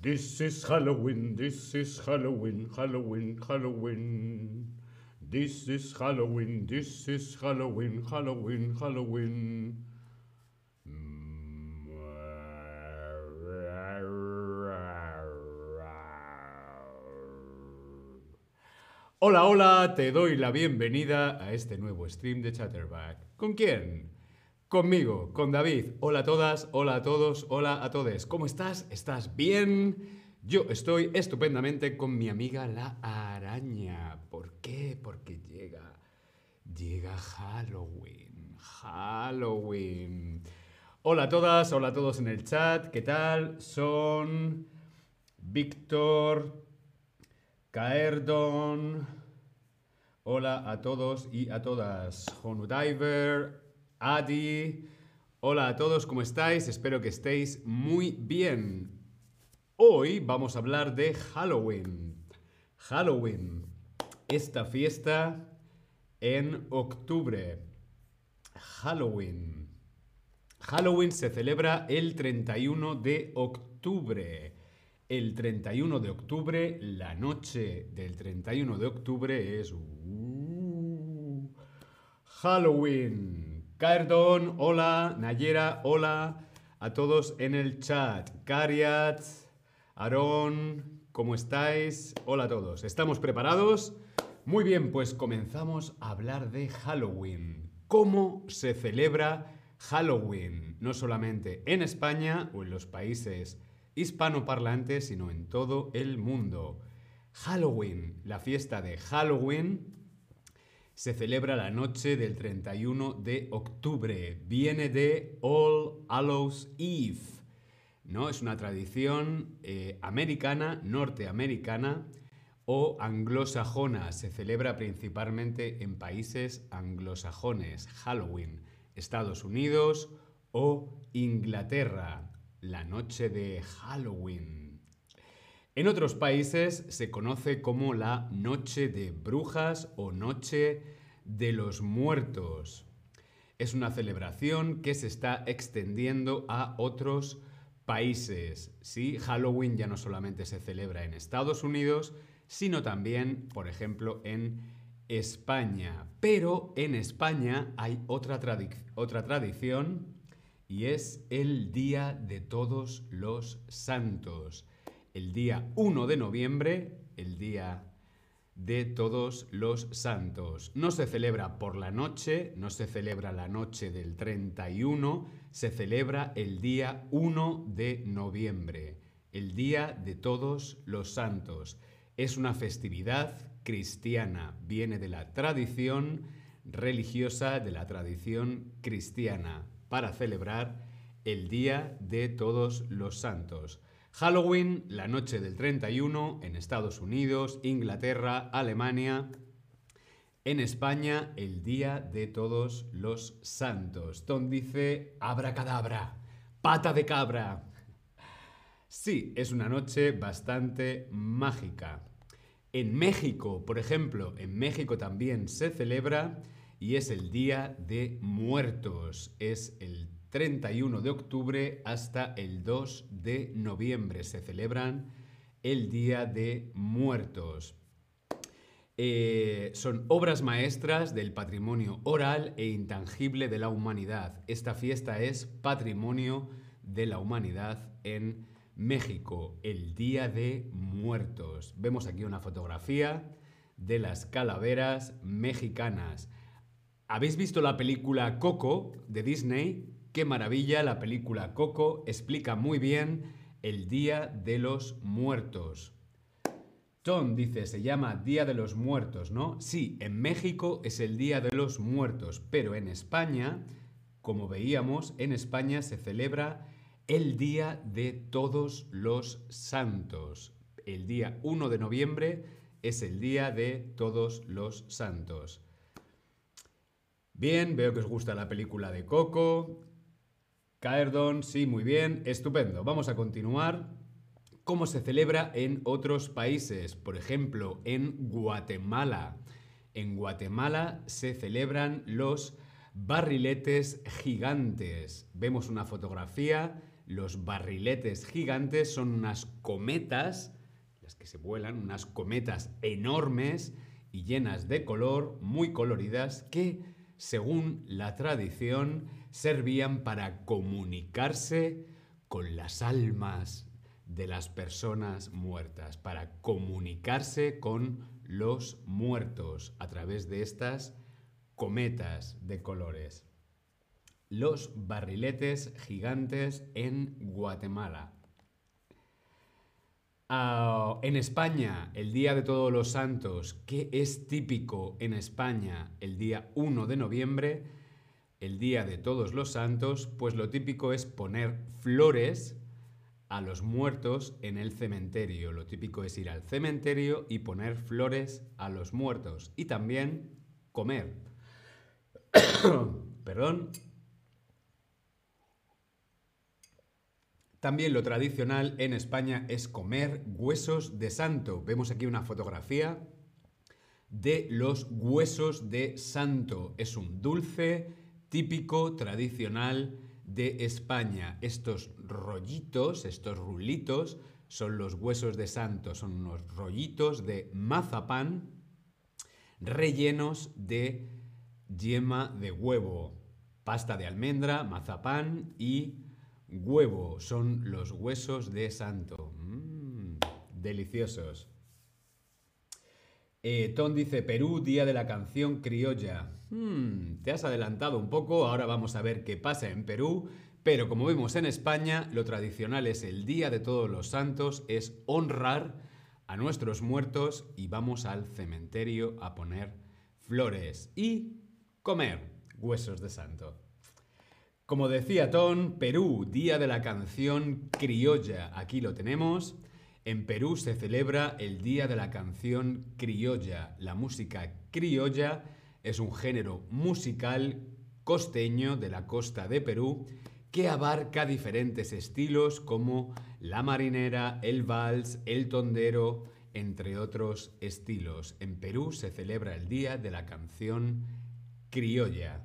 This is Halloween, this is Halloween, Halloween, Halloween. This is Halloween, this is Halloween, Halloween, Halloween. Hola, hola, te doy la bienvenida a este nuevo stream de Chatterback. ¿Con quién? Conmigo, con David. Hola a todas, hola a todos, hola a todos. ¿Cómo estás? ¿Estás bien? Yo estoy estupendamente con mi amiga la araña. ¿Por qué? Porque llega. Llega Halloween. Halloween. Hola a todas, hola a todos en el chat. ¿Qué tal? Son Víctor, Caerdon. Hola a todos y a todas. Honudiver, Adi. Hola a todos, ¿cómo estáis? Espero que estéis muy bien. Hoy vamos a hablar de Halloween. Halloween, esta fiesta en octubre. Halloween. Halloween se celebra el 31 de octubre. El 31 de octubre, la noche del 31 de octubre es... uh, Halloween. Cardon, hola. Nayera, hola. A todos en el chat. Cariat, Aarón, ¿cómo estáis? Hola a todos. ¿Estamos preparados? Muy bien, pues comenzamos a hablar de Halloween. ¿Cómo se celebra Halloween? No solamente en España o en los países hispanoparlantes, sino en todo el mundo. Halloween, la fiesta de Halloween, se celebra la noche del 31 de octubre. Viene de All Hallows Eve. ¿no? Es una tradición eh, americana, norteamericana o anglosajona. Se celebra principalmente en países anglosajones. Halloween, Estados Unidos o Inglaterra. La noche de Halloween. En otros países se conoce como la Noche de Brujas o Noche de los Muertos. Es una celebración que se está extendiendo a otros países. ¿sí? Halloween ya no solamente se celebra en Estados Unidos, sino también, por ejemplo, en España. Pero en España hay otra, otra tradición y es el Día de Todos los Santos. El día 1 de noviembre, el Día de Todos los Santos. No se celebra por la noche, no se celebra la noche del 31, se celebra el día 1 de noviembre, el Día de Todos los Santos. Es una festividad cristiana, viene de la tradición religiosa, de la tradición cristiana, para celebrar el Día de Todos los Santos. Halloween, la noche del 31, en Estados Unidos, Inglaterra, Alemania. En España, el Día de Todos los Santos. Tom dice, abracadabra, pata de cabra. Sí, es una noche bastante mágica. En México, por ejemplo, en México también se celebra y es el Día de Muertos. Es el 31 de octubre hasta el 2 de noviembre. Se celebran el Día de Muertos. Eh, son obras maestras del patrimonio oral e intangible de la humanidad. Esta fiesta es patrimonio de la humanidad en México, el Día de Muertos. Vemos aquí una fotografía de las calaveras mexicanas. ¿Habéis visto la película Coco de Disney? Qué maravilla, la película Coco explica muy bien el Día de los Muertos. Tom dice, se llama Día de los Muertos, ¿no? Sí, en México es el Día de los Muertos, pero en España, como veíamos, en España se celebra el Día de Todos los Santos. El día 1 de noviembre es el Día de Todos los Santos. Bien, veo que os gusta la película de Coco. Caerdon, sí, muy bien, estupendo. Vamos a continuar. ¿Cómo se celebra en otros países? Por ejemplo, en Guatemala. En Guatemala se celebran los barriletes gigantes. Vemos una fotografía Los barriletes gigantes son unas cometas, las que se vuelan, unas cometas enormes y llenas de color, muy coloridas, que, según la tradición, servían para comunicarse con las almas de las personas muertas, para comunicarse con los muertos a través de estas cometas de colores los barriletes gigantes en Guatemala. Ah, en España, el Día de Todos los Santos, que es típico en España el día 1 de noviembre, el Día de Todos los Santos, pues lo típico es poner flores a los muertos en el cementerio. Lo típico es ir al cementerio y poner flores a los muertos. Y también comer. Perdón, También lo tradicional en España es comer huesos de santo. Vemos aquí una fotografía de los huesos de santo. Es un dulce típico, tradicional de España. Estos rollitos, estos rulitos, son los huesos de santo. Son unos rollitos de mazapán rellenos de yema de huevo, pasta de almendra, mazapán y Huevo son los huesos de santo. Mm, deliciosos. Eh, Tom dice Perú, día de la canción criolla. Hmm, te has adelantado un poco, ahora vamos a ver qué pasa en Perú. Pero como vemos en España, lo tradicional es el Día de Todos los Santos, es honrar a nuestros muertos y vamos al cementerio a poner flores y comer huesos de santo. Como decía Ton, Perú, Día de la Canción Criolla. Aquí lo tenemos. En Perú se celebra el Día de la Canción Criolla. La música criolla es un género musical costeño de la costa de Perú que abarca diferentes estilos como la marinera, el vals, el tondero, entre otros estilos. En Perú se celebra el Día de la Canción Criolla.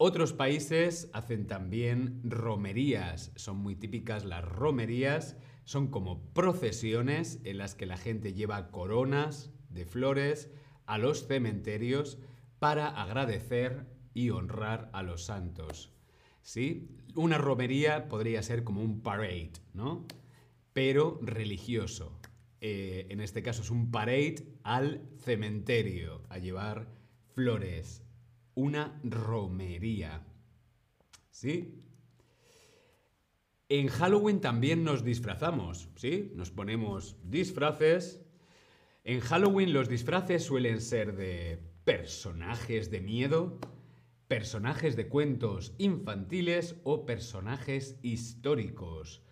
Otros países hacen también romerías. Son muy típicas las romerías. Son como procesiones en las que la gente lleva coronas de flores a los cementerios para agradecer y honrar a los santos. ¿Sí? Una romería podría ser como un parade, ¿no? Pero religioso. Eh, en este caso es un parade al cementerio, a llevar flores, una romería. ¿Sí? En Halloween también nos disfrazamos, ¿sí? Nos ponemos disfraces. En Halloween los disfraces suelen ser de personajes de miedo, personajes de cuentos infantiles o personajes históricos.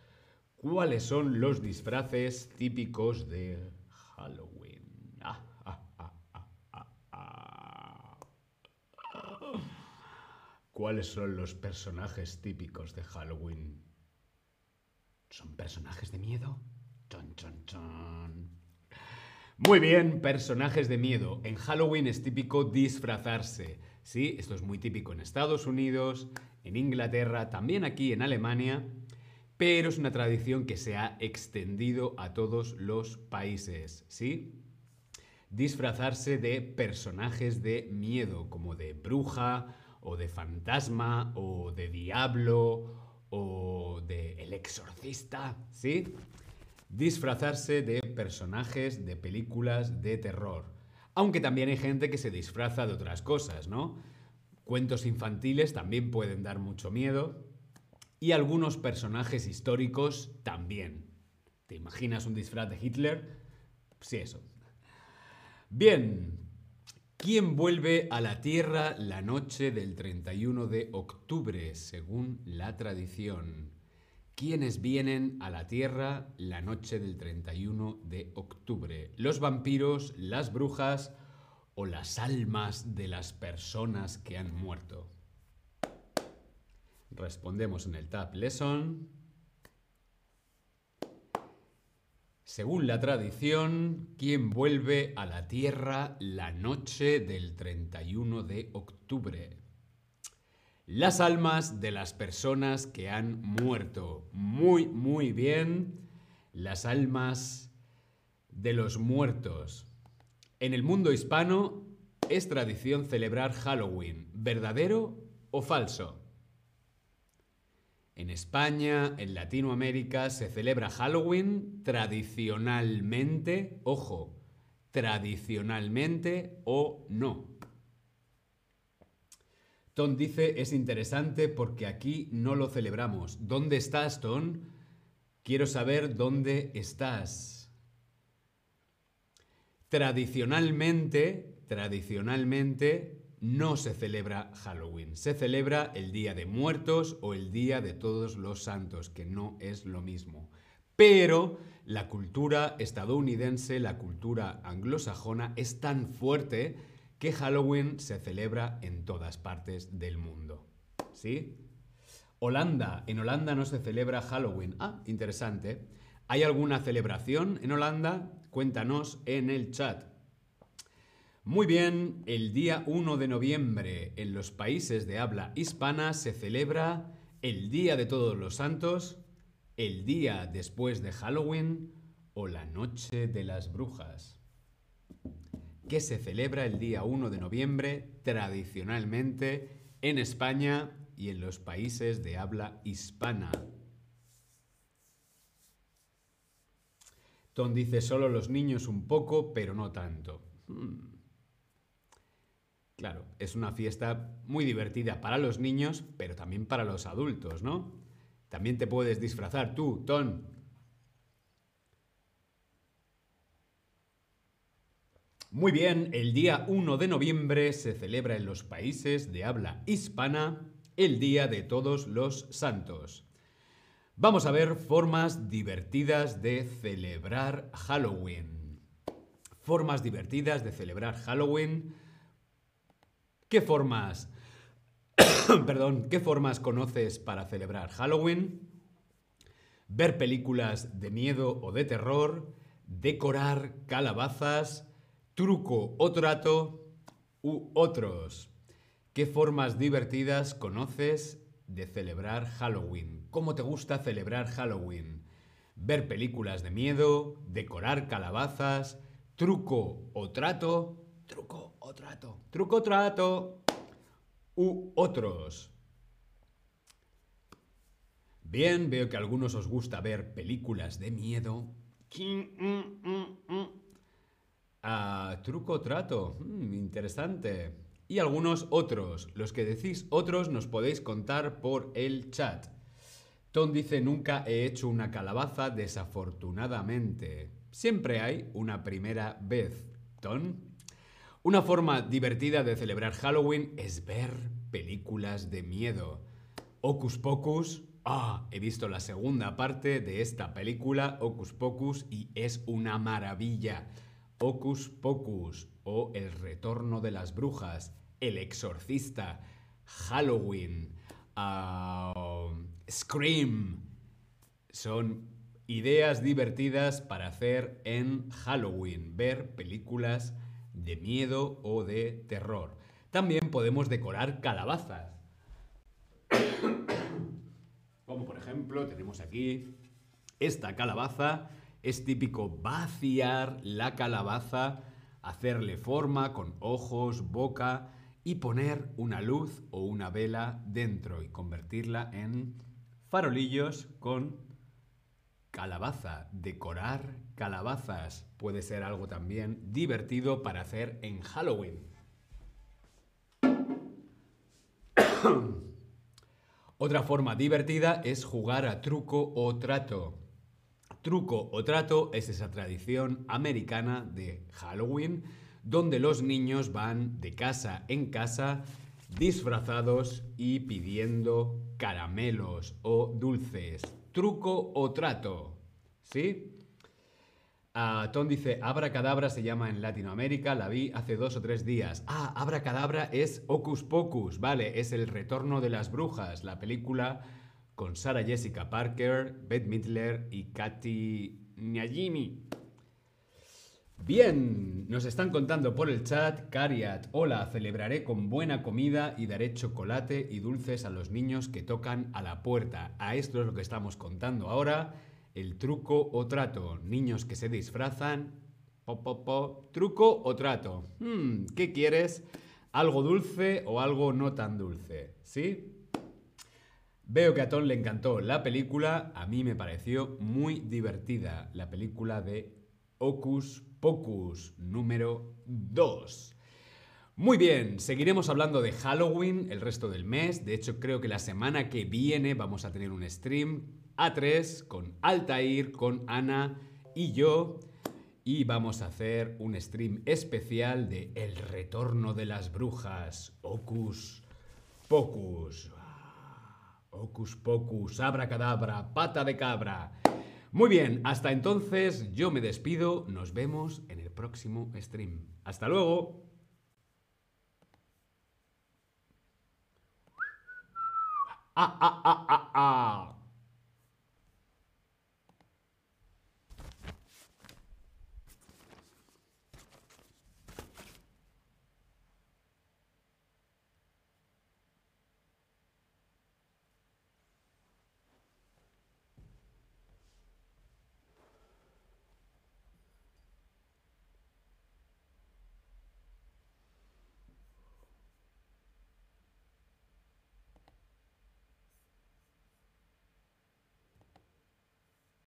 ¿Cuáles son los disfraces típicos de Halloween? ¿Cuáles son los personajes típicos de Halloween? ¿Son personajes de miedo? Chon, chon, chon. Muy bien, personajes de miedo. En Halloween es típico disfrazarse. Sí, esto es muy típico en Estados Unidos, en Inglaterra, también aquí en Alemania, pero es una tradición que se ha extendido a todos los países, ¿sí? Disfrazarse de personajes de miedo, como de bruja, o de fantasma, o de diablo, o de el exorcista, ¿sí? Disfrazarse de personajes de películas de terror. Aunque también hay gente que se disfraza de otras cosas, ¿no? Cuentos infantiles también pueden dar mucho miedo. Y algunos personajes históricos también. ¿Te imaginas un disfraz de Hitler? Sí, eso. Bien, ¿Quién vuelve a la Tierra la noche del 31 de octubre, según la tradición? ¿Quiénes vienen a la Tierra la noche del 31 de octubre? ¿Los vampiros, las brujas o las almas de las personas que han muerto? Respondemos en el Tab Lesson. Según la tradición, ¿quién vuelve a la tierra la noche del 31 de octubre? Las almas de las personas que han muerto. Muy, muy bien. Las almas de los muertos. En el mundo hispano es tradición celebrar Halloween. ¿Verdadero o falso? En España, en Latinoamérica, se celebra Halloween tradicionalmente, ojo, tradicionalmente o no. Ton dice, es interesante porque aquí no lo celebramos. ¿Dónde estás, Ton? Quiero saber dónde estás. Tradicionalmente, tradicionalmente, no se celebra Halloween. Se celebra el Día de Muertos o el Día de Todos los Santos, que no es lo mismo. Pero la cultura estadounidense, la cultura anglosajona es tan fuerte que Halloween se celebra en todas partes del mundo. ¿Sí? Holanda. En Holanda no se celebra Halloween. Ah, interesante. ¿Hay alguna celebración en Holanda? Cuéntanos en el chat. Muy bien, el día 1 de noviembre en los países de habla hispana se celebra el Día de Todos los Santos, el día después de Halloween o la Noche de las Brujas, que se celebra el día 1 de noviembre tradicionalmente en España y en los países de habla hispana. Tom dice solo los niños un poco, pero no tanto. Hmm. Claro, es una fiesta muy divertida para los niños, pero también para los adultos, ¿no? También te puedes disfrazar tú, Tom. Muy bien, el día 1 de noviembre se celebra en los países de habla hispana el Día de Todos los Santos. Vamos a ver formas divertidas de celebrar Halloween. Formas divertidas de celebrar Halloween ¿Qué formas, perdón, qué formas conoces para celebrar Halloween? Ver películas de miedo o de terror, decorar calabazas, truco o trato u otros. ¿Qué formas divertidas conoces de celebrar Halloween? ¿Cómo te gusta celebrar Halloween? Ver películas de miedo, decorar calabazas, truco o trato, truco o trato. Truco trato. U otros. Bien, veo que a algunos os gusta ver películas de miedo. Ah, truco trato. Mm, interesante. Y algunos otros. Los que decís otros nos podéis contar por el chat. Tom dice, nunca he hecho una calabaza desafortunadamente. Siempre hay una primera vez. Tom. Una forma divertida de celebrar Halloween es ver películas de miedo. Ocus Pocus. Ah, he visto la segunda parte de esta película, Ocus Pocus, y es una maravilla. Ocus Pocus o El Retorno de las Brujas, El Exorcista, Halloween, ah, Scream. Son ideas divertidas para hacer en Halloween, ver películas de miedo o de terror. También podemos decorar calabazas. Como por ejemplo tenemos aquí esta calabaza. Es típico vaciar la calabaza, hacerle forma con ojos, boca y poner una luz o una vela dentro y convertirla en farolillos con calabaza, decorar calabazas. Puede ser algo también divertido para hacer en Halloween. Otra forma divertida es jugar a truco o trato. Truco o trato es esa tradición americana de Halloween donde los niños van de casa en casa disfrazados y pidiendo caramelos o dulces truco o trato. ¿Sí? Uh, Tom dice, Abracadabra se llama en Latinoamérica, la vi hace dos o tres días. Ah, Abracadabra es Ocus Pocus, vale, es el retorno de las brujas, la película con Sarah Jessica Parker, Beth Midler y Katy Nyajimi. Bien, nos están contando por el chat, Cariat, hola, celebraré con buena comida y daré chocolate y dulces a los niños que tocan a la puerta. A esto es lo que estamos contando ahora, el truco o trato. Niños que se disfrazan, po, po, po, truco o trato. Hmm, ¿Qué quieres? ¿Algo dulce o algo no tan dulce? ¿Sí? Veo que a Tom le encantó la película, a mí me pareció muy divertida, la película de Ocus Pocus número 2. Muy bien, seguiremos hablando de Halloween el resto del mes. De hecho, creo que la semana que viene vamos a tener un stream A3 con Altair, con Ana y yo. Y vamos a hacer un stream especial de El retorno de las brujas. Ocus Pocus. Ah, Ocus Pocus, abracadabra, pata de cabra. Muy bien, hasta entonces yo me despido, nos vemos en el próximo stream. Hasta luego. Ah, ah, ah, ah.